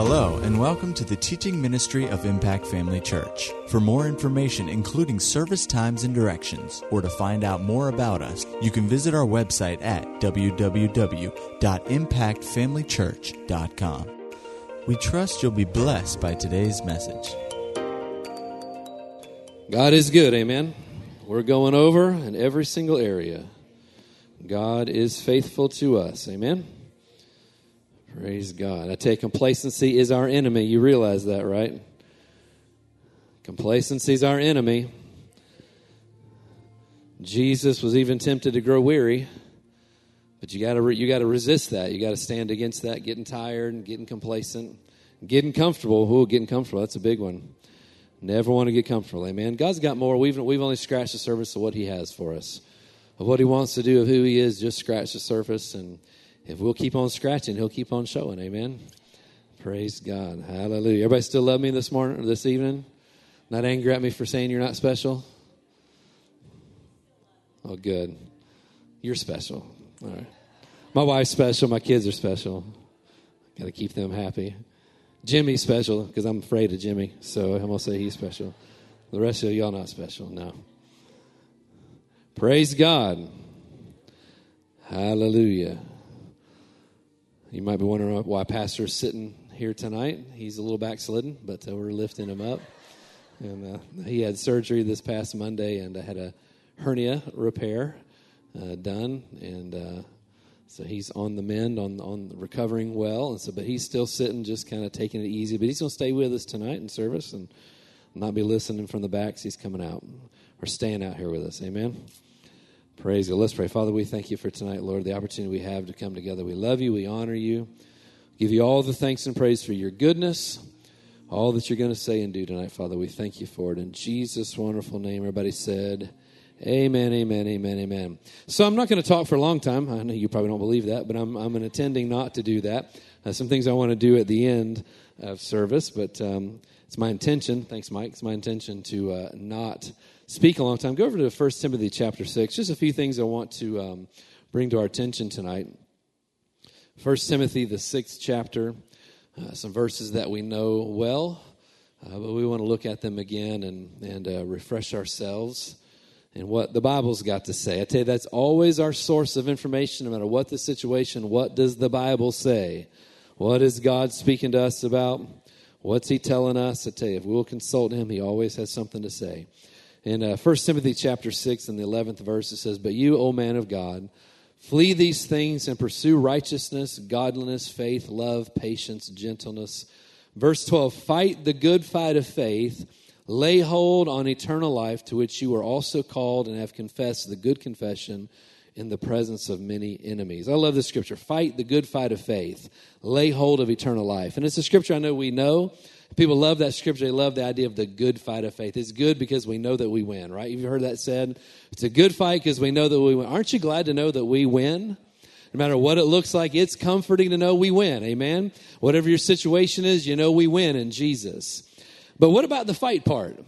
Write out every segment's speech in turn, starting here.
Hello, and welcome to the teaching ministry of Impact Family Church. For more information, including service times and directions, or to find out more about us, you can visit our website at www.impactfamilychurch.com. We trust you'll be blessed by today's message. God is good, amen. We're going over in every single area. God is faithful to us, amen. Praise God. I tell you, complacency is our enemy. You realize that, right? Complacency is our enemy. Jesus was even tempted to grow weary, but you got to you got to resist that. You got to stand against that, getting tired and getting complacent, getting comfortable. Who getting comfortable? That's a big one. Never want to get comfortable. Amen. God's got more. We've we've only scratched the surface of what He has for us, of what He wants to do, of who He is. Just scratch the surface and if we'll keep on scratching, he'll keep on showing. Amen. Praise God. Hallelujah. Everybody still love me this morning or this evening? Not angry at me for saying you're not special? Oh, good. You're special. All right. My wife's special. My kids are special. Got to keep them happy. Jimmy's special because I'm afraid of Jimmy, so I'm going to say he's special. The rest of y'all not special. No. Praise God. Hallelujah. You might be wondering why Pastor's sitting here tonight. He's a little backslidden, but uh, we're lifting him up. And uh, he had surgery this past Monday and uh, had a hernia repair uh, done, and uh, so he's on the mend, on on recovering well. And so, but he's still sitting, just kind of taking it easy. But he's going to stay with us tonight in service and not be listening from the backs. He's coming out or staying out here with us. Amen. Praise God. Let's pray. Father, we thank you for tonight, Lord, the opportunity we have to come together. We love you. We honor you. Give you all the thanks and praise for your goodness, all that you're going to say and do tonight, Father. We thank you for it. In Jesus' wonderful name, everybody said, Amen, amen, amen, amen. So I'm not going to talk for a long time. I know you probably don't believe that, but I'm, I'm intending not to do that. Uh, some things I want to do at the end of service, but um, it's my intention. Thanks, Mike. It's my intention to uh, not speak a long time, go over to 1 Timothy chapter 6. Just a few things I want to um, bring to our attention tonight. 1 Timothy, the sixth chapter, uh, some verses that we know well, uh, but we want to look at them again and, and uh, refresh ourselves and what the Bible's got to say. I tell you, that's always our source of information, no matter what the situation. What does the Bible say? What is God speaking to us about? What's He telling us? I tell you, if we'll consult Him, He always has something to say. In uh, 1 Timothy chapter 6 and the 11th verse, it says, But you, O man of God, flee these things and pursue righteousness, godliness, faith, love, patience, gentleness. Verse 12, Fight the good fight of faith, lay hold on eternal life, to which you were also called and have confessed the good confession in the presence of many enemies. I love this scripture. Fight the good fight of faith, lay hold of eternal life. And it's a scripture I know we know. People love that scripture. They love the idea of the good fight of faith. It's good because we know that we win, right? You've heard that said? It's a good fight because we know that we win. Aren't you glad to know that we win? No matter what it looks like, it's comforting to know we win. Amen? Whatever your situation is, you know we win in Jesus. But what about the fight part?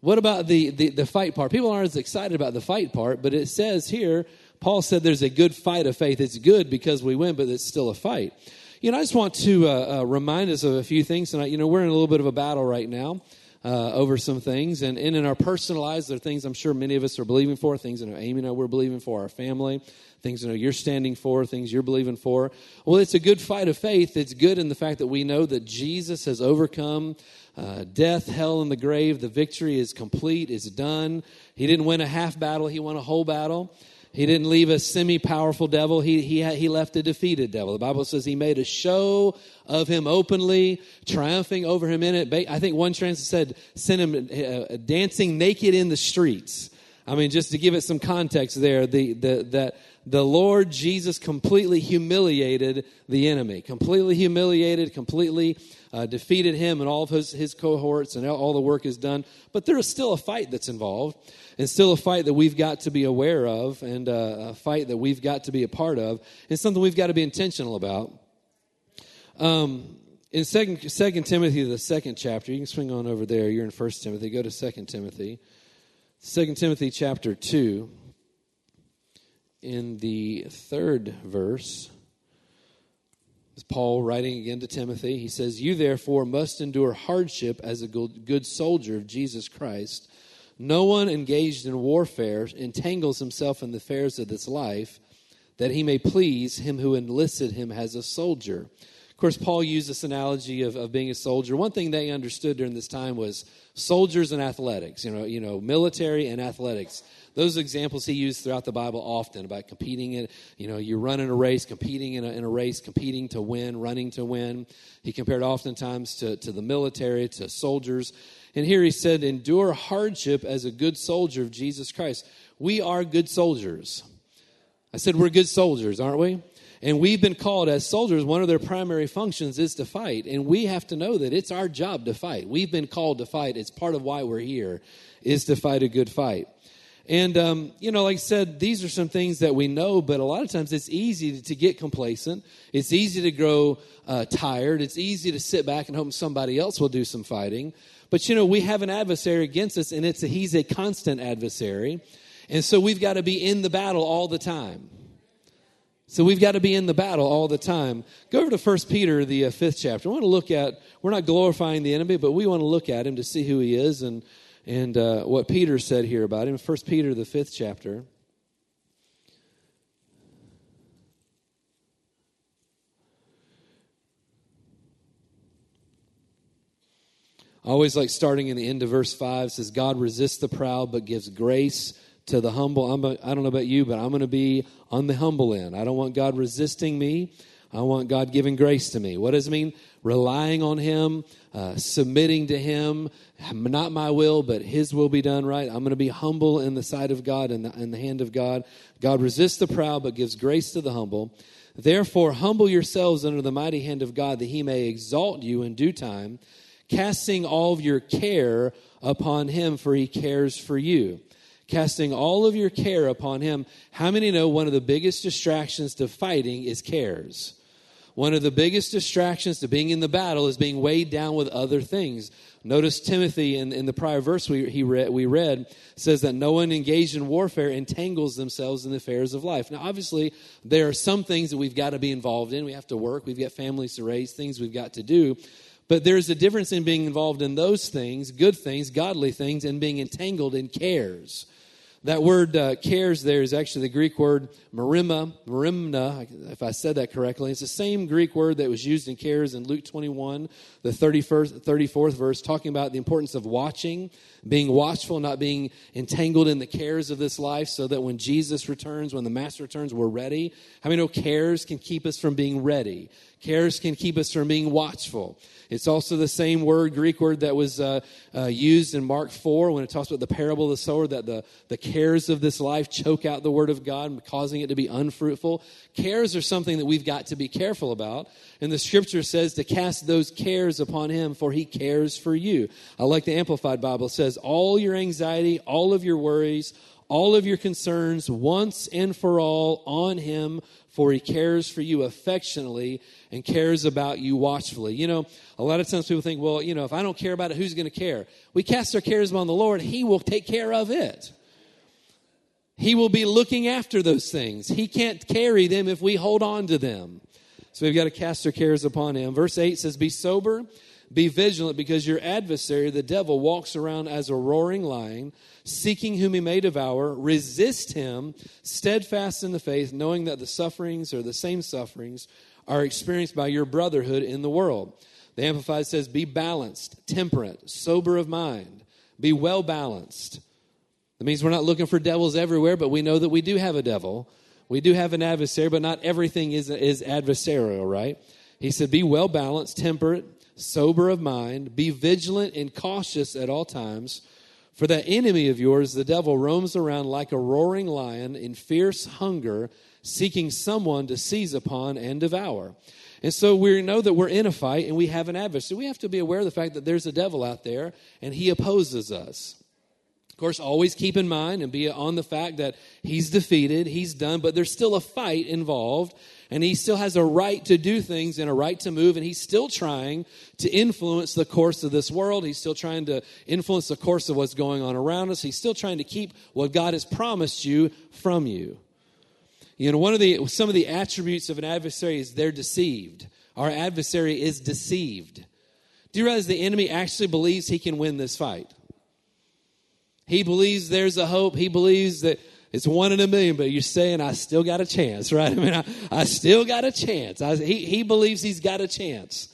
What about the, the, the fight part? People aren't as excited about the fight part, but it says here, Paul said there's a good fight of faith. It's good because we win, but it's still a fight. You know, I just want to uh, uh, remind us of a few things tonight. You know, we're in a little bit of a battle right now uh, over some things, and, and in our personal lives, there are things I'm sure many of us are believing for, things that Amy and I we're believing for our family, things that you're standing for, things you're believing for. Well, it's a good fight of faith. It's good in the fact that we know that Jesus has overcome uh, death, hell, and the grave. The victory is complete, it's done. He didn't win a half battle, he won a whole battle. He didn't leave a semi powerful devil. He, he, he left a defeated devil. The Bible says he made a show of him openly, triumphing over him in it. I think one translation said, sent him uh, dancing naked in the streets. I mean, just to give it some context there, the, the, that the Lord Jesus completely humiliated the enemy, completely humiliated, completely uh, defeated him and all of his, his cohorts, and all the work is done. But there is still a fight that's involved, and still a fight that we've got to be aware of, and uh, a fight that we've got to be a part of, and something we've got to be intentional about. Um, in second, second Timothy, the second chapter, you can swing on over there. You're in First Timothy. Go to Second Timothy. Second Timothy chapter 2 in the third verse. It's Paul writing again to Timothy. He says, You therefore must endure hardship as a good soldier of Jesus Christ. No one engaged in warfare entangles himself in the affairs of this life, that he may please him who enlisted him as a soldier. Of course, Paul used this analogy of, of being a soldier. One thing they understood during this time was soldiers and athletics, you know, you know, military and athletics. Those examples he used throughout the Bible often about competing in, you know, you're running a race, competing in a, in a race, competing to win, running to win. He compared oftentimes to, to the military, to soldiers. And here he said, endure hardship as a good soldier of Jesus Christ. We are good soldiers. I said, we're good soldiers, aren't we? And we've been called as soldiers, one of their primary functions is to fight. And we have to know that it's our job to fight. We've been called to fight. It's part of why we're here, is to fight a good fight. And, um, you know, like I said, these are some things that we know, but a lot of times it's easy to, get complacent. It's easy to grow uh, tired. It's easy to sit back and hope somebody else will do some fighting. But, you know, we have an adversary against us, and it's a, he's a constant adversary. And so we've got to be in the battle all the time. So we've got to be in the battle all the time. Go over to 1 Peter, the uh, fifth chapter. I want to look at, we're not glorifying the enemy, but we want to look at him to see who he is and and uh, what Peter said here about him. First Peter, the fifth chapter. I always like starting in the end of verse 5 says, God resists the proud but gives grace to the humble. I'm a, I don't know about you, but I'm going to be on the humble end. I don't want God resisting me. I want God giving grace to me. What does it mean? Relying on Him, uh, submitting to Him. Not my will, but His will be done right. I'm going to be humble in the sight of God and in, in the hand of God. God resists the proud, but gives grace to the humble. Therefore, humble yourselves under the mighty hand of God, that He may exalt you in due time, casting all of your care upon Him, for He cares for you casting all of your care upon him. How many know one of the biggest distractions to fighting is cares? One of the biggest distractions to being in the battle is being weighed down with other things. Notice Timothy in, in the prior verse we, he read, we read says that no one engaged in warfare entangles themselves in the affairs of life. Now, obviously, there are some things that we've got to be involved in. We have to work, we've got families to raise, things we've got to do. But there's a difference in being involved in those things, good things, godly things, and being entangled in cares. That word uh, cares there is actually the Greek word marimna, if I said that correctly. It's the same Greek word that was used in cares in Luke 21, the 31st, 34th verse, talking about the importance of watching, being watchful, not being entangled in the cares of this life, so that when Jesus returns, when the Master returns, we're ready. How many know cares can keep us from being ready? Cares can keep us from being watchful. It's also the same word, Greek word, that was uh, uh, used in Mark 4 when it talks about the parable of the sower, that the, the cares of this life choke out the word of God, causing it to be unfruitful. Cares are something that we've got to be careful about. And the scripture says to cast those cares upon him, for he cares for you. I like the Amplified Bible. It says, All your anxiety, all of your worries, all of your concerns once and for all on him, for he cares for you affectionately and cares about you watchfully. You know, a lot of times people think, well, you know, if I don't care about it, who's going to care? We cast our cares upon the Lord, he will take care of it. He will be looking after those things. He can't carry them if we hold on to them. So we've got to cast our cares upon him. Verse 8 says, Be sober, be vigilant, because your adversary, the devil, walks around as a roaring lion, seeking whom he may devour. Resist him, steadfast in the faith, knowing that the sufferings are the same sufferings are experienced by your brotherhood in the world. The Amplified says, Be balanced, temperate, sober of mind, be well balanced. That means we're not looking for devils everywhere, but we know that we do have a devil. We do have an adversary, but not everything is, is adversarial, right? He said, Be well balanced, temperate, sober of mind, be vigilant and cautious at all times. For that enemy of yours, the devil, roams around like a roaring lion in fierce hunger seeking someone to seize upon and devour. And so we know that we're in a fight and we have an adversary. We have to be aware of the fact that there's a devil out there and he opposes us. Of course, always keep in mind and be on the fact that he's defeated, he's done, but there's still a fight involved and he still has a right to do things and a right to move and he's still trying to influence the course of this world he's still trying to influence the course of what's going on around us he's still trying to keep what god has promised you from you you know, one of the some of the attributes of an adversary is they're deceived. our adversary is deceived. Do you realize the enemy actually believes he can win this fight? He believes there's a hope. He believes that it's one in a million, but you're saying I still got a chance, right? I mean, I, I still got a chance. I, he, he believes he's got a chance.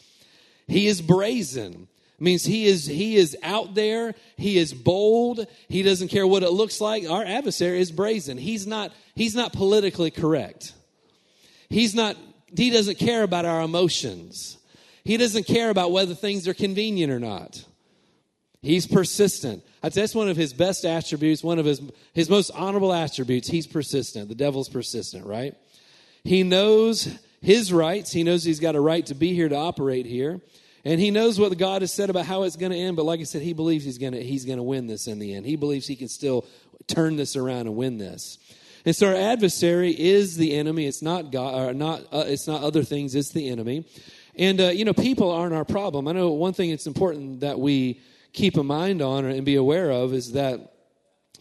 He is brazen. It means he is he is out there. He is bold. He doesn't care what it looks like. Our adversary is brazen. He's not he's not politically correct. He's not he doesn't care about our emotions. He doesn't care about whether things are convenient or not. He's persistent. That's one of his best attributes, one of his, his most honorable attributes. He's persistent. The devil's persistent, right? He knows his rights. He knows he's got a right to be here, to operate here. And he knows what God has said about how it's going to end. But like I said, he believes he's going to, he's going to win this in the end. He believes he can still turn this around and win this. And so our adversary is the enemy. It's not God, or not, uh, it's not other things. It's the enemy. And, uh, you know, people aren't our problem. I know one thing it's important that we keep a mind on and be aware of is that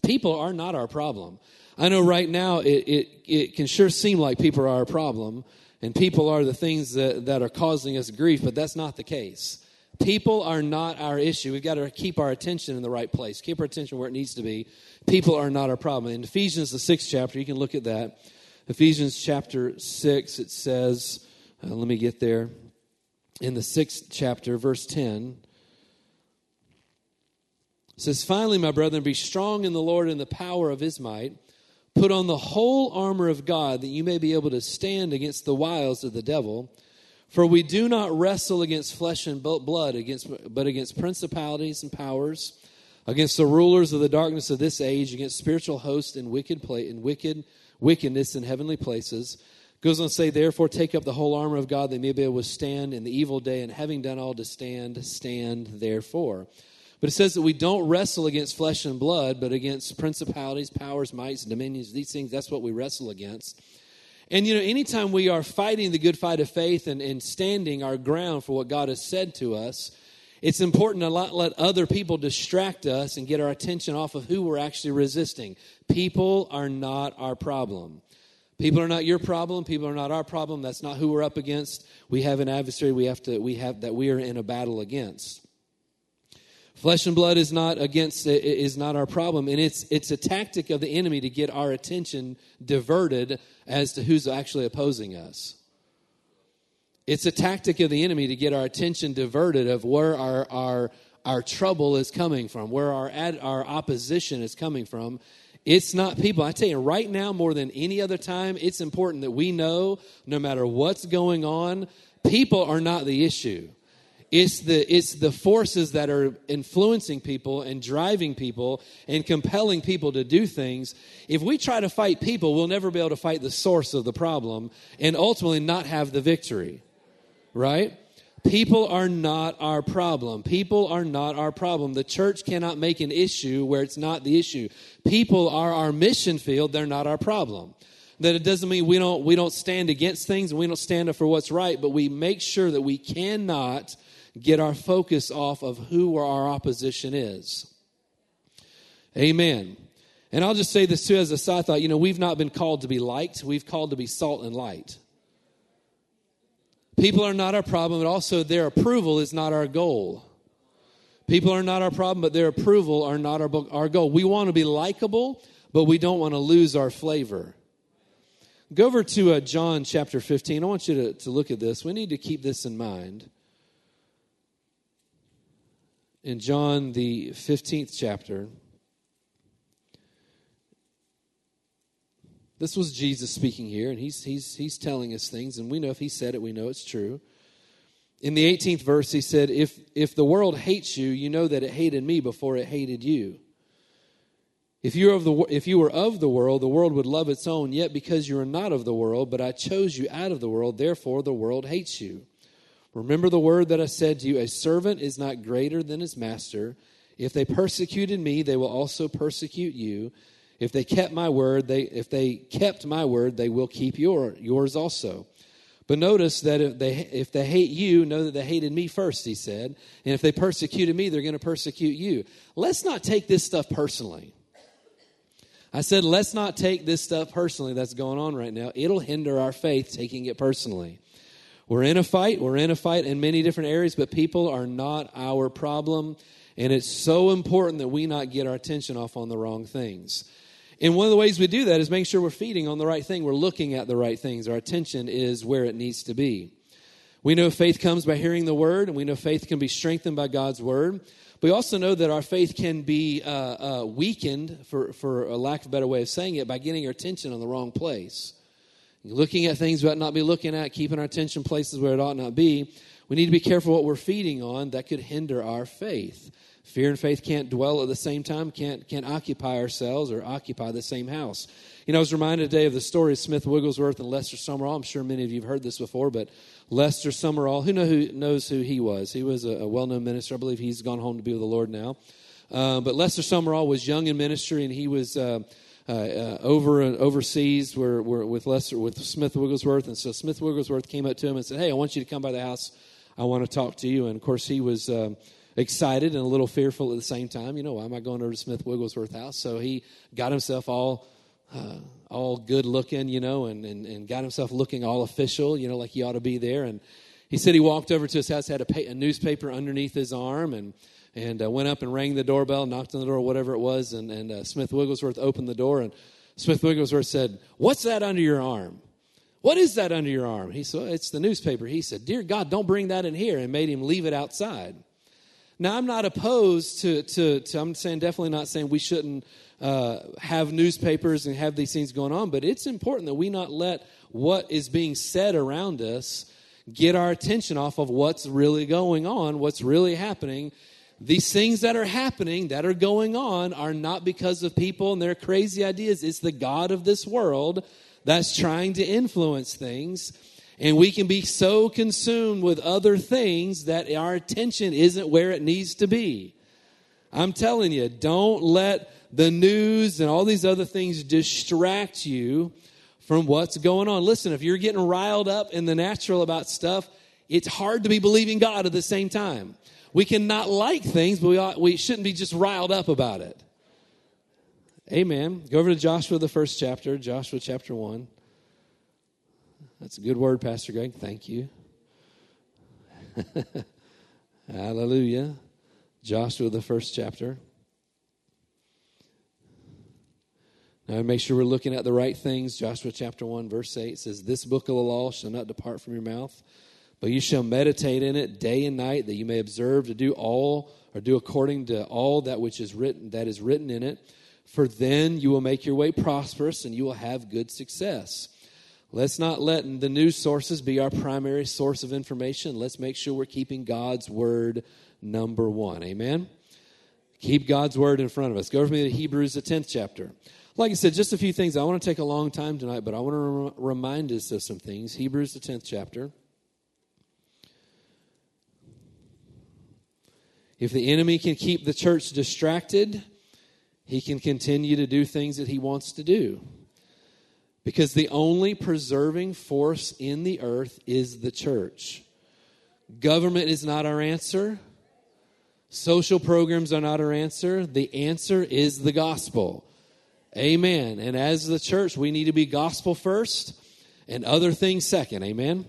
people are not our problem. I know right now it, it, it can sure seem like people are our problem and people are the things that, that are causing us grief, but that's not the case. People are not our issue. We've got to keep our attention in the right place, keep our attention where it needs to be. People are not our problem. In Ephesians, the sixth chapter, you can look at that. Ephesians chapter 6, it says, uh, let me get there. In the sixth chapter, verse 10, it says, Finally, my brethren, be strong in the Lord and the power of his might. Put on the whole armor of God that you may be able to stand against the wiles of the devil. For we do not wrestle against flesh and blood, against, but against principalities and powers, against the rulers of the darkness of this age, against spiritual hosts in wicked play, in wicked wickedness in heavenly places. Goes on to say, therefore, take up the whole armor of God that you may be able to stand in the evil day, and having done all to stand, stand therefore. But it says that we don't wrestle against flesh and blood, but against principalities, powers, mights, dominions, these things. That's what we wrestle against. And, you know, anytime we are fighting the good fight of faith and, and standing our ground for what God has said to us, it's important to not let other people distract us and get our attention off of who we're actually resisting. People are not our problem. People are not your problem. People are not our problem. That's not who we're up against. We have an adversary we have to we have that we are in a battle against. Flesh and blood is not against is not our problem, and it's it's a tactic of the enemy to get our attention diverted as to who's actually opposing us. It's a tactic of the enemy to get our attention diverted of where our our our trouble is coming from, where our ad, our opposition is coming from. It's not people. I tell you, right now more than any other time, it's important that we know, no matter what's going on, people are not the issue. It's the, it's the forces that are influencing people and driving people and compelling people to do things. If we try to fight people, we'll never be able to fight the source of the problem and ultimately not have the victory. Right? People are not our problem. People are not our problem. The church cannot make an issue where it's not the issue. People are our mission field, they're not our problem that it doesn't mean we don't we don't stand against things and we don't stand up for what's right but we make sure that we cannot get our focus off of who our opposition is. Amen. And I'll just say this too as a side thought. You know, we've not been called to be liked, we've called to be salt and light. People are not our problem, but also their approval is not our goal. People are not our problem, but their approval are not our, our goal. We want to be likable, but we don't want to lose our flavor. Go over to uh, John chapter 15. I want you to, to look at this. We need to keep this in mind in John, the 15th chapter. This was Jesus speaking here, and he's, he's, he's telling us things, and we know if he said it, we know it's true. In the 18th verse, he said, if, if the world hates you, you know that it hated me before it hated you. If you, of the, if you were of the world, the world would love its own, yet because you are not of the world, but I chose you out of the world, therefore the world hates you. Remember the word that I said to you a servant is not greater than his master. If they persecuted me, they will also persecute you. If they kept my word, they if they kept my word, they will keep your yours also. But notice that if they if they hate you, know that they hated me first, he said. And if they persecuted me, they're going to persecute you. Let's not take this stuff personally. I said, let's not take this stuff personally that's going on right now. It'll hinder our faith taking it personally. We're in a fight. We're in a fight in many different areas, but people are not our problem. And it's so important that we not get our attention off on the wrong things. And one of the ways we do that is making sure we're feeding on the right thing. We're looking at the right things. Our attention is where it needs to be. We know faith comes by hearing the word, and we know faith can be strengthened by God's word. We also know that our faith can be uh, uh, weakened, for, for a lack of a better way of saying it, by getting our attention on the wrong place. Looking at things we ought not be looking at, keeping our attention places where it ought not be. We need to be careful what we're feeding on that could hinder our faith. Fear and faith can't dwell at the same time, can't, can't occupy ourselves or occupy the same house. You know, I was reminded today of the story of Smith Wigglesworth and Lester Sumrall. I'm sure many of you have heard this before, but Lester Sumrall, who, know who knows who he was? He was a, a well known minister. I believe he's gone home to be with the Lord now. Uh, but Lester Sumrall was young in ministry, and he was uh, uh, uh over uh, overseas where, where, with Lester with Smith Wigglesworth. And so Smith Wigglesworth came up to him and said, "Hey, I want you to come by the house. I want to talk to you." And of course, he was um, excited and a little fearful at the same time. You know, why am I going over to Smith Wigglesworth house? So he got himself all uh, all good looking, you know, and, and, and got himself looking all official, you know, like he ought to be there. And he said he walked over to his house, had a, pay, a newspaper underneath his arm, and and uh, went up and rang the doorbell, knocked on the door, whatever it was, and, and uh, Smith Wigglesworth opened the door, and Smith Wigglesworth said, "What's that under your arm?" What is that under your arm? He said, It's the newspaper. He said, Dear God, don't bring that in here, and made him leave it outside. Now, I'm not opposed to, to, to I'm saying, definitely not saying we shouldn't uh, have newspapers and have these things going on, but it's important that we not let what is being said around us get our attention off of what's really going on, what's really happening. These things that are happening, that are going on, are not because of people and their crazy ideas. It's the God of this world that's trying to influence things. And we can be so consumed with other things that our attention isn't where it needs to be. I'm telling you, don't let the news and all these other things distract you from what's going on. Listen, if you're getting riled up in the natural about stuff, it's hard to be believing God at the same time. We cannot like things, but we, ought, we shouldn't be just riled up about it. Amen. Go over to Joshua, the first chapter, Joshua chapter 1. That's a good word, Pastor Greg. Thank you. Hallelujah. Joshua, the first chapter. Now, make sure we're looking at the right things. Joshua chapter 1, verse 8 says, This book of the law shall not depart from your mouth, but you shall meditate in it day and night, that you may observe to do all or do according to all that which is written that is written in it. For then you will make your way prosperous and you will have good success. Let's not let the news sources be our primary source of information. Let's make sure we're keeping God's word number one. Amen? Keep God's word in front of us. Go with me to Hebrews, the 10th chapter. Like I said, just a few things. I want to take a long time tonight, but I want to remind us of some things. Hebrews, the 10th chapter. If the enemy can keep the church distracted, he can continue to do things that he wants to do. Because the only preserving force in the earth is the church. Government is not our answer. Social programs are not our answer. The answer is the gospel. Amen. And as the church, we need to be gospel first and other things second. Amen.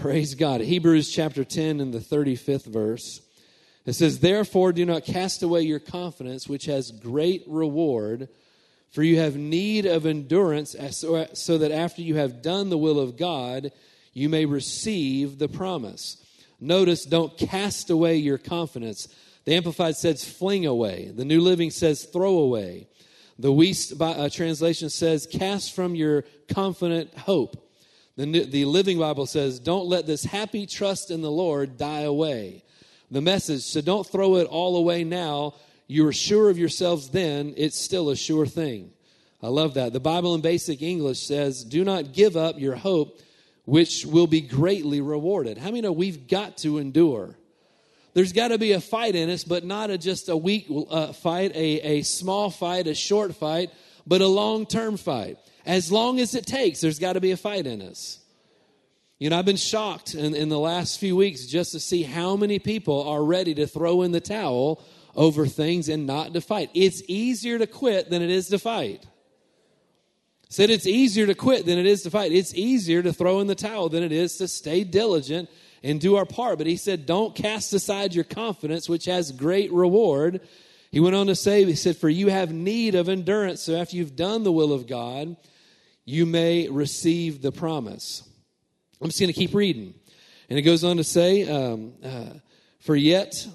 Praise God. Hebrews chapter 10 and the 35th verse. It says, Therefore, do not cast away your confidence, which has great reward for you have need of endurance so that after you have done the will of God, you may receive the promise. Notice, don't cast away your confidence. The Amplified says fling away. The New Living says throw away. The Wuest uh, translation says cast from your confident hope. The, the Living Bible says don't let this happy trust in the Lord die away. The message, so don't throw it all away now you were sure of yourselves then, it's still a sure thing. I love that. The Bible in basic English says, Do not give up your hope, which will be greatly rewarded. How many know we've got to endure? There's got to be a fight in us, but not a, just a weak uh, fight, a, a small fight, a short fight, but a long term fight. As long as it takes, there's got to be a fight in us. You know, I've been shocked in, in the last few weeks just to see how many people are ready to throw in the towel over things and not to fight. It's easier to quit than it is to fight. Said it's easier to quit than it is to fight. It's easier to throw in the towel than it is to stay diligent and do our part. But he said, don't cast aside your confidence, which has great reward. He went on to say, he said, for you have need of endurance. So after you've done the will of God, you may receive the promise. I'm just going to keep reading. And it goes on to say, um, uh, for yet,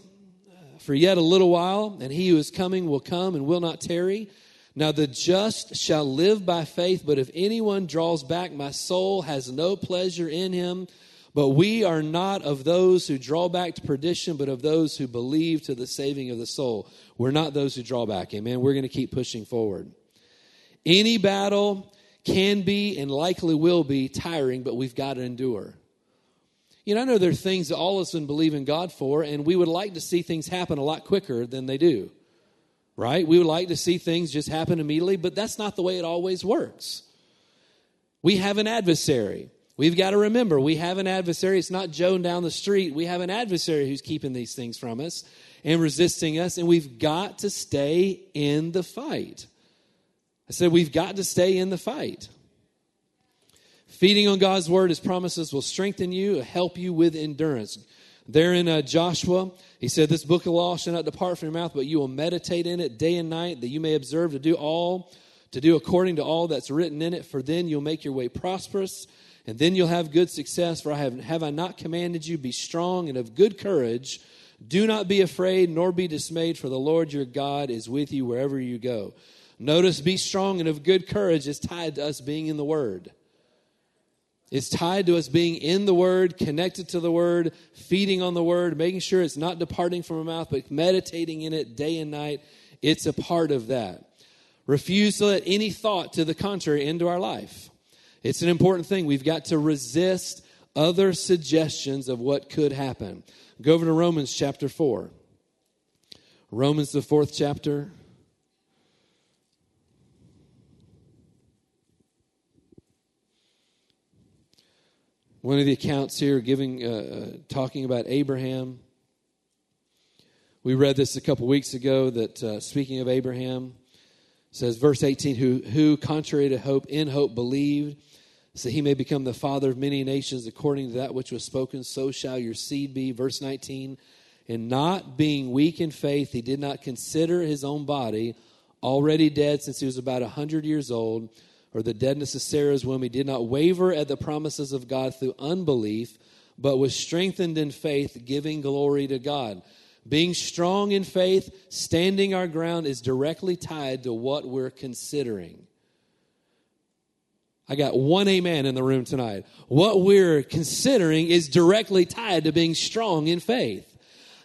for yet a little while, and he who is coming will come and will not tarry. Now the just shall live by faith, but if anyone draws back, my soul has no pleasure in him. But we are not of those who draw back to perdition, but of those who believe to the saving of the soul. We're not those who draw back. Amen. We're going to keep pushing forward. Any battle can be and likely will be tiring, but we've got to endure. You know, I know there are things that all of us believe in God for, and we would like to see things happen a lot quicker than they do right? We would like to see things just happen immediately, but that's not the way it always works. We have an adversary. We've got to remember we have an adversary. It's not Joan down the street. We have an adversary who's keeping these things from us and resisting us, and we've got to stay in the fight. I said, we've got to stay in the fight. Feeding on God's word, his promises will strengthen you, help you with endurance. There in uh, Joshua, he said, This book of law shall not depart from your mouth, but you will meditate in it day and night, that you may observe to do all, to do according to all that's written in it, for then you'll make your way prosperous, and then you'll have good success. For I have, have I not commanded you, be strong and of good courage. Do not be afraid, nor be dismayed, for the Lord your God is with you wherever you go. Notice, be strong and of good courage is tied to us being in the Word. It's tied to us being in the Word, connected to the Word, feeding on the Word, making sure it's not departing from our mouth, but meditating in it day and night. It's a part of that. Refuse to let any thought to the contrary into our life. It's an important thing. We've got to resist other suggestions of what could happen. Go over to Romans chapter 4. Romans, the fourth chapter. One of the accounts here giving, uh, uh, talking about Abraham. We read this a couple weeks ago that uh, speaking of Abraham, says verse 18, who, who contrary to hope, in hope believed, so he may become the father of many nations according to that which was spoken, so shall your seed be. Verse 19, and not being weak in faith, he did not consider his own body already dead since he was about a hundred years old or the deadness of Sarah's womb. He did not waver at the promises of God through unbelief, but was strengthened in faith, giving glory to God. Being strong in faith, standing our ground, is directly tied to what we're considering. I got one amen in the room tonight. What we're considering is directly tied to being strong in faith.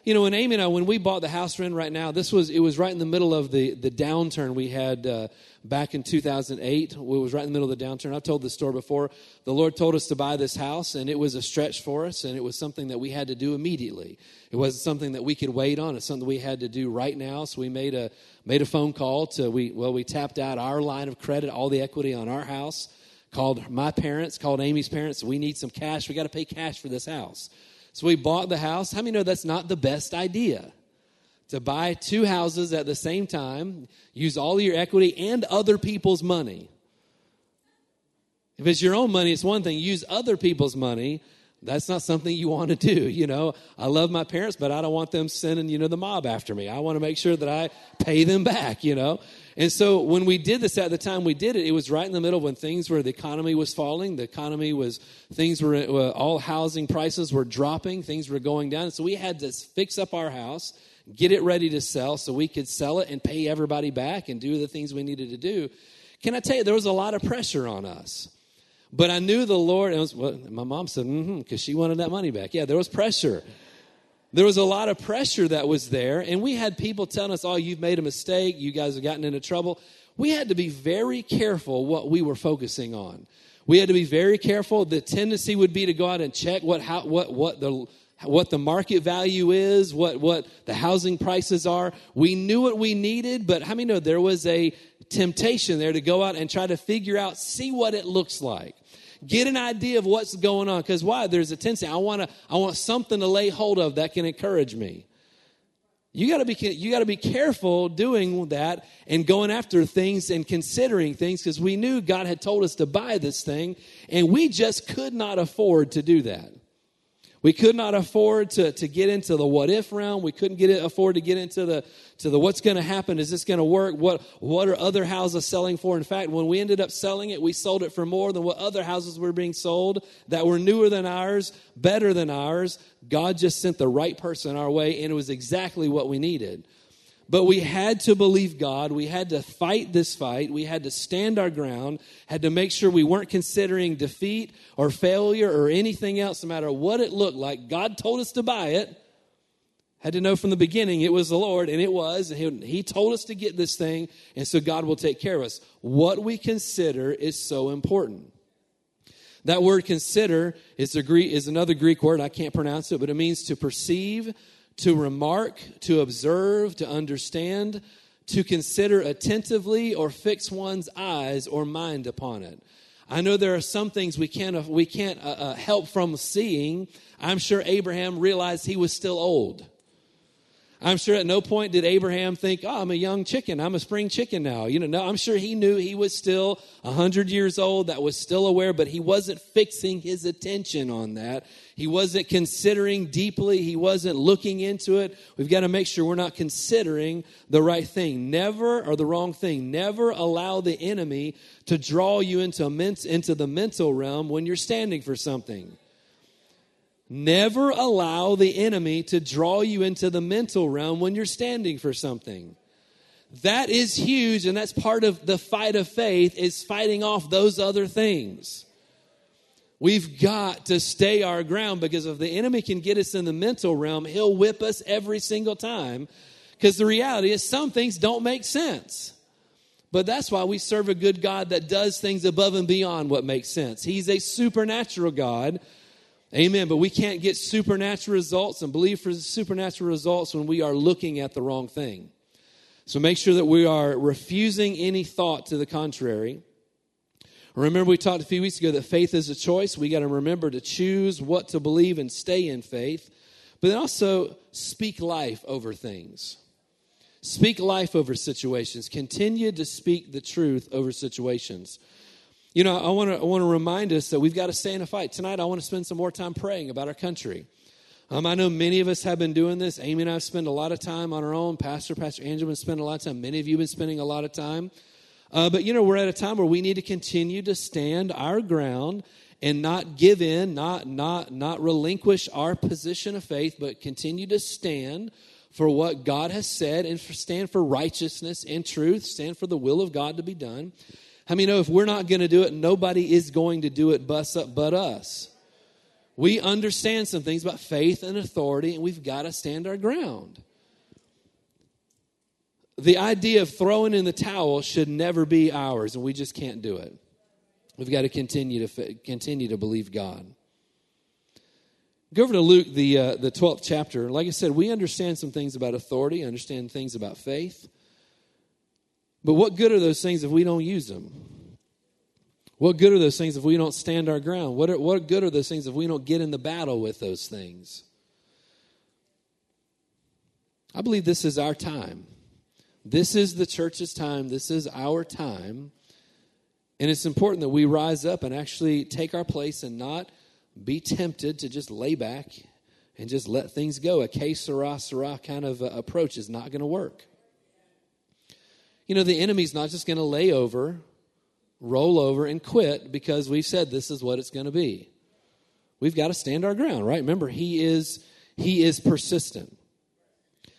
You know, when Amy and I, when we bought the house we're in right now, this was it was right in the middle of the the downturn we had uh, back in 2008. It was right in the middle of the downturn. I've told this story before. The Lord told us to buy this house, and it was a stretch for us, and it was something that we had to do immediately. It wasn't something that we could wait on. It's something we had to do right now. So we made a made a phone call to we well we tapped out our line of credit, all the equity on our house. Called my parents, called Amy's parents. We need some cash. We got to pay cash for this house. So we bought the house. How many know that's not the best idea? to buy two houses at the same time, use all your equity and other people's money. If it's your own money, it's one thing. Use other people's money. That's not something you want to do. You know, I love my parents, but I don't want them sending, you know, the mob after me. I want to make sure that I pay them back, you know. And so when we did this at the time we did it, it was right in the middle when things were, the economy was falling. The economy was, things were, uh, all housing prices were dropping. Things were going down. So we had to fix up our house get it ready to sell so we could sell it and pay everybody back and do the things we needed to do. Can I tell you, there was a lot of pressure on us. But I knew the Lord, and was, well, my mom said, mm-hmm, because she wanted that money back. Yeah, there was pressure. There was a lot of pressure that was there, and we had people telling us, oh, you've made a mistake, you guys have gotten into trouble. We had to be very careful what we were focusing on. We had to be very careful. The tendency would be to go out and check what, how, what, what the what the market value is, what, what the housing prices are. We knew what we needed, but how many know there was a temptation there to go out and try to figure out, see what it looks like. Get an idea of what's going on. Because why? There's a tendency. I want to, I want something to lay hold of that can encourage me. You got to be you got to be careful doing that and going after things and considering things because we knew God had told us to buy this thing and we just could not afford to do that. We could not afford to, to get into the what if realm. We couldn't get it, afford to get into the to the what's going to happen. Is this going to work? What what are other houses selling for? In fact, when we ended up selling it, we sold it for more than what other houses were being sold that were newer than ours, better than ours. God just sent the right person our way, and it was exactly what we needed. But we had to believe God. We had to fight this fight. We had to stand our ground, had to make sure we weren't considering defeat or failure or anything else, no matter what it looked like. God told us to buy it. Had to know from the beginning it was the Lord, and it was. And he, he told us to get this thing, and so God will take care of us. What we consider is so important. That word consider is, Greek, is another Greek word. I can't pronounce it, but it means to perceive, to remark, to observe, to understand, to consider attentively, or fix one's eyes or mind upon it. I know there are some things we can't, we can't uh, uh, help from seeing. I'm sure Abraham realized he was still old. I'm sure at no point did Abraham think, oh, I'm a young chicken. I'm a spring chicken now. You know, no, I'm sure he knew he was still 100 years old, that was still aware, but he wasn't fixing his attention on that. He wasn't considering deeply. He wasn't looking into it. We've got to make sure we're not considering the right thing. Never, or the wrong thing. Never allow the enemy to draw you into, into the mental realm when you're standing for something. Never allow the enemy to draw you into the mental realm when you're standing for something. That is huge, and that's part of the fight of faith is fighting off those other things. We've got to stay our ground because if the enemy can get us in the mental realm, he'll whip us every single time. Because the reality is, some things don't make sense. But that's why we serve a good God that does things above and beyond what makes sense. He's a supernatural God Amen. But we can't get supernatural results and believe for supernatural results when we are looking at the wrong thing. So make sure that we are refusing any thought to the contrary. Remember, we talked a few weeks ago that faith is a choice. We got to remember to choose what to believe and stay in faith, but then also speak life over things. Speak life over situations. Continue to speak the truth over situations. You know, I want to I want to remind us that we've got to stay in a fight. Tonight, I want to spend some more time praying about our country. Um, I know many of us have been doing this. Amy and I have spent a lot of time on our own. Pastor, Pastor Angela, been spending a lot of time. Many of you have been spending a lot of time. Uh, but you know, we're at a time where we need to continue to stand our ground and not give in, not not not relinquish our position of faith, but continue to stand for what God has said and for, stand for righteousness and truth, stand for the will of God to be done. How many know if we're not going to do it, nobody is going to do it but us? We understand some things about faith and authority, and we've got to stand our ground. The idea of throwing in the towel should never be ours, and we just can't do it. We've got to continue to continue to believe God. Go over to Luke, the uh, the twelfth chapter. Like I said, we understand some things about authority, understand things about faith. But what good are those things if we don't use them? What good are those things if we don't stand our ground? What, are, what good are those things if we don't get in the battle with those things? I believe this is our time. This is the church's time. This is our time. And it's important that we rise up and actually take our place and not be tempted to just lay back and just let things go. A que sera, sera kind of uh, approach is not going to work. You know, the enemy's not just going to lay over, roll over, and quit because we've said this is what it's going to be. We've got to stand our ground, right? Remember, he is he is persistent.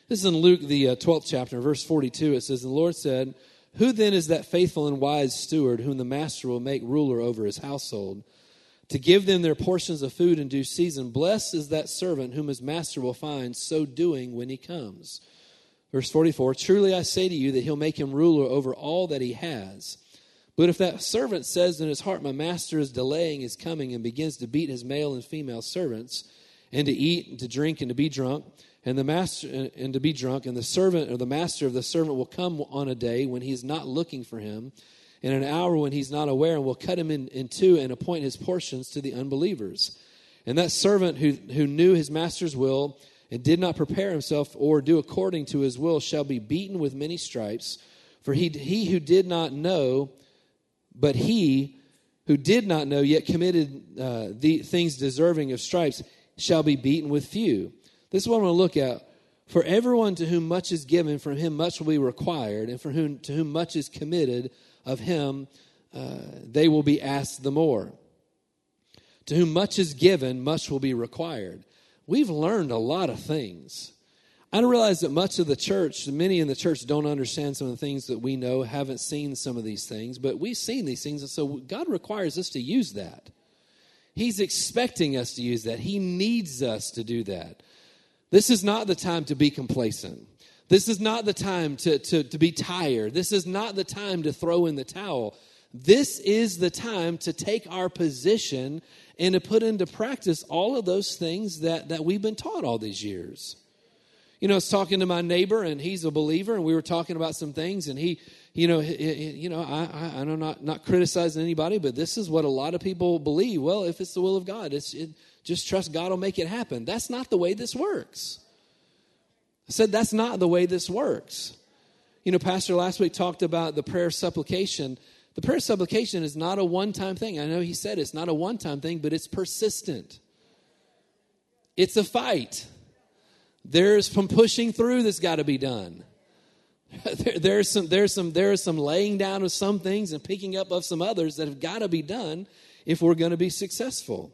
This is in Luke, the uh, 12th chapter, verse 42. It says, the Lord said, Who then is that faithful and wise steward whom the master will make ruler over his household, to give them their portions of food in due season? Blessed is that servant whom his master will find so doing when he comes. Verse 44 Truly I say to you that he'll make him ruler over all that he has. But if that servant says in his heart, My master is delaying his coming, and begins to beat his male and female servants, and to eat and to drink and to be drunk, and the master and to be drunk, and the servant or the master of the servant will come on a day when he's not looking for him, in an hour when he's not aware, and will cut him in, in two and appoint his portions to the unbelievers. And that servant who, who knew his master's will and did not prepare himself or do according to his will shall be beaten with many stripes. For he, he who did not know, but he who did not know yet committed uh, the things deserving of stripes shall be beaten with few. This is what I'm going to look at. For everyone to whom much is given, from him much will be required, and for whom to whom much is committed, of him uh, they will be asked the more. To whom much is given, much will be required we've learned a lot of things. I don't realize that much of the church, many in the church, don't understand some of the things that we know, haven't seen some of these things, but we've seen these things, and so God requires us to use that. He's expecting us to use that. He needs us to do that. This is not the time to be complacent. This is not the time to, to, to be tired. This is not the time to throw in the towel. This is the time to take our position and to put into practice all of those things that, that we've been taught all these years. You know, I was talking to my neighbor, and he's a believer, and we were talking about some things, and he, you know, he, you know, I, I, I'm not not criticizing anybody, but this is what a lot of people believe. Well, if it's the will of God, it's it, just trust God will make it happen. That's not the way this works. I said that's not the way this works. You know, Pastor last week talked about the prayer supplication the prayer supplication is not a one time thing. I know he said it's not a one time thing, but it's persistent. It's a fight. There's some pushing through that's got to be done. There, there's some there's some there's some laying down of some things and picking up of some others that have got to be done if we're going to be successful.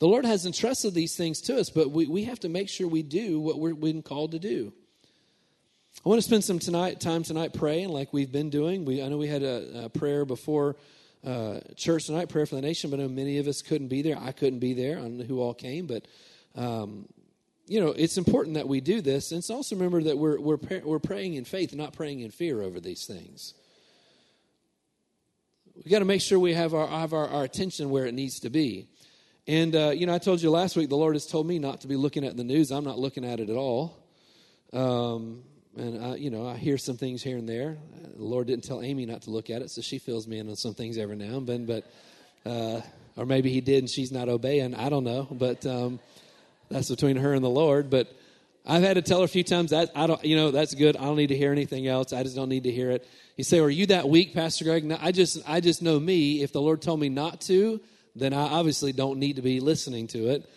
The Lord has entrusted these things to us, but we, we have to make sure we do what we're been called to do. I want to spend some tonight, time tonight praying like we've been doing. We, I know we had a, a prayer before uh, church tonight, prayer for the nation, but I know many of us couldn't be there. I couldn't be there. I don't know who all came, but um, you know, it's important that we do this. And it's also remember that we're, we're, we're praying in faith, not praying in fear over these things. We got to make sure we have our, have our, our attention where it needs to be. And, uh, you know, I told you last week, the Lord has told me not to be looking at the news. I'm not looking at it at all. Um, and I, you know, I hear some things here and there. The Lord didn't tell Amy not to look at it, so she fills me in on some things every now and then. But, uh, or maybe He did, and she's not obeying. I don't know, but um, that's between her and the Lord. But I've had to tell her a few times that I don't, you know, that's good. I don't need to hear anything else. I just don't need to hear it. You say, "Are you that weak, Pastor Greg?" No, I just, I just know me. If the Lord told me not to, then I obviously don't need to be listening to it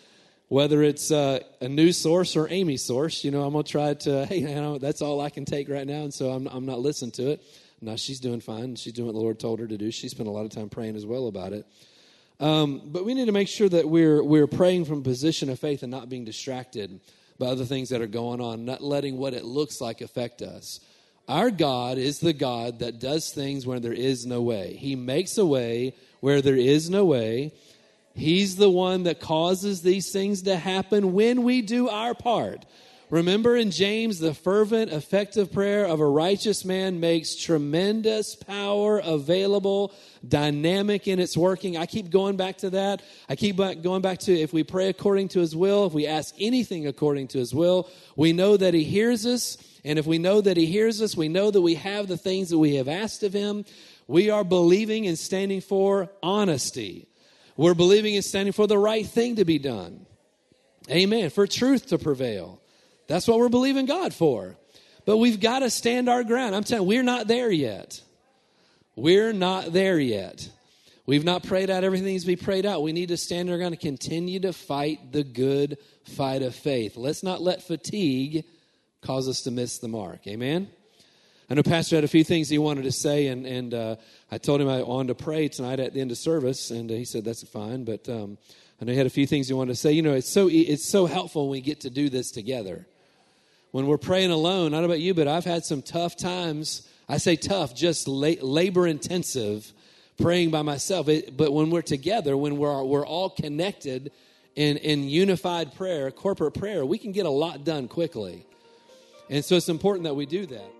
whether it's uh, a new source or Amy's source, you know, I'm going to try to, hey, you know, that's all I can take right now. And so I'm, I'm not listening to it. Now she's doing fine. She's doing what the Lord told her to do. She spent a lot of time praying as well about it. Um, but we need to make sure that we're, we're praying from a position of faith and not being distracted by other things that are going on, not letting what it looks like affect us. Our God is the God that does things where there is no way. He makes a way where there is no way. He's the one that causes these things to happen when we do our part. Remember in James, the fervent, effective prayer of a righteous man makes tremendous power available, dynamic in its working. I keep going back to that. I keep going back to if we pray according to his will, if we ask anything according to his will, we know that he hears us. And if we know that he hears us, we know that we have the things that we have asked of him. We are believing and standing for honesty. We're believing and standing for the right thing to be done. Amen. For truth to prevail. That's what we're believing God for. But we've got to stand our ground. I'm telling you, we're not there yet. We're not there yet. We've not prayed out everything needs to be prayed out. We need to stand our ground and continue to fight the good fight of faith. Let's not let fatigue cause us to miss the mark. Amen. I know Pastor had a few things he wanted to say, and, and uh, I told him I wanted to pray tonight at the end of service, and uh, he said that's fine. But um, I know he had a few things he wanted to say. You know, it's so it's so helpful when we get to do this together. When we're praying alone, I don't know about you, but I've had some tough times. I say tough, just la- labor intensive, praying by myself. It, but when we're together, when we're we're all connected in in unified prayer, corporate prayer, we can get a lot done quickly. And so it's important that we do that.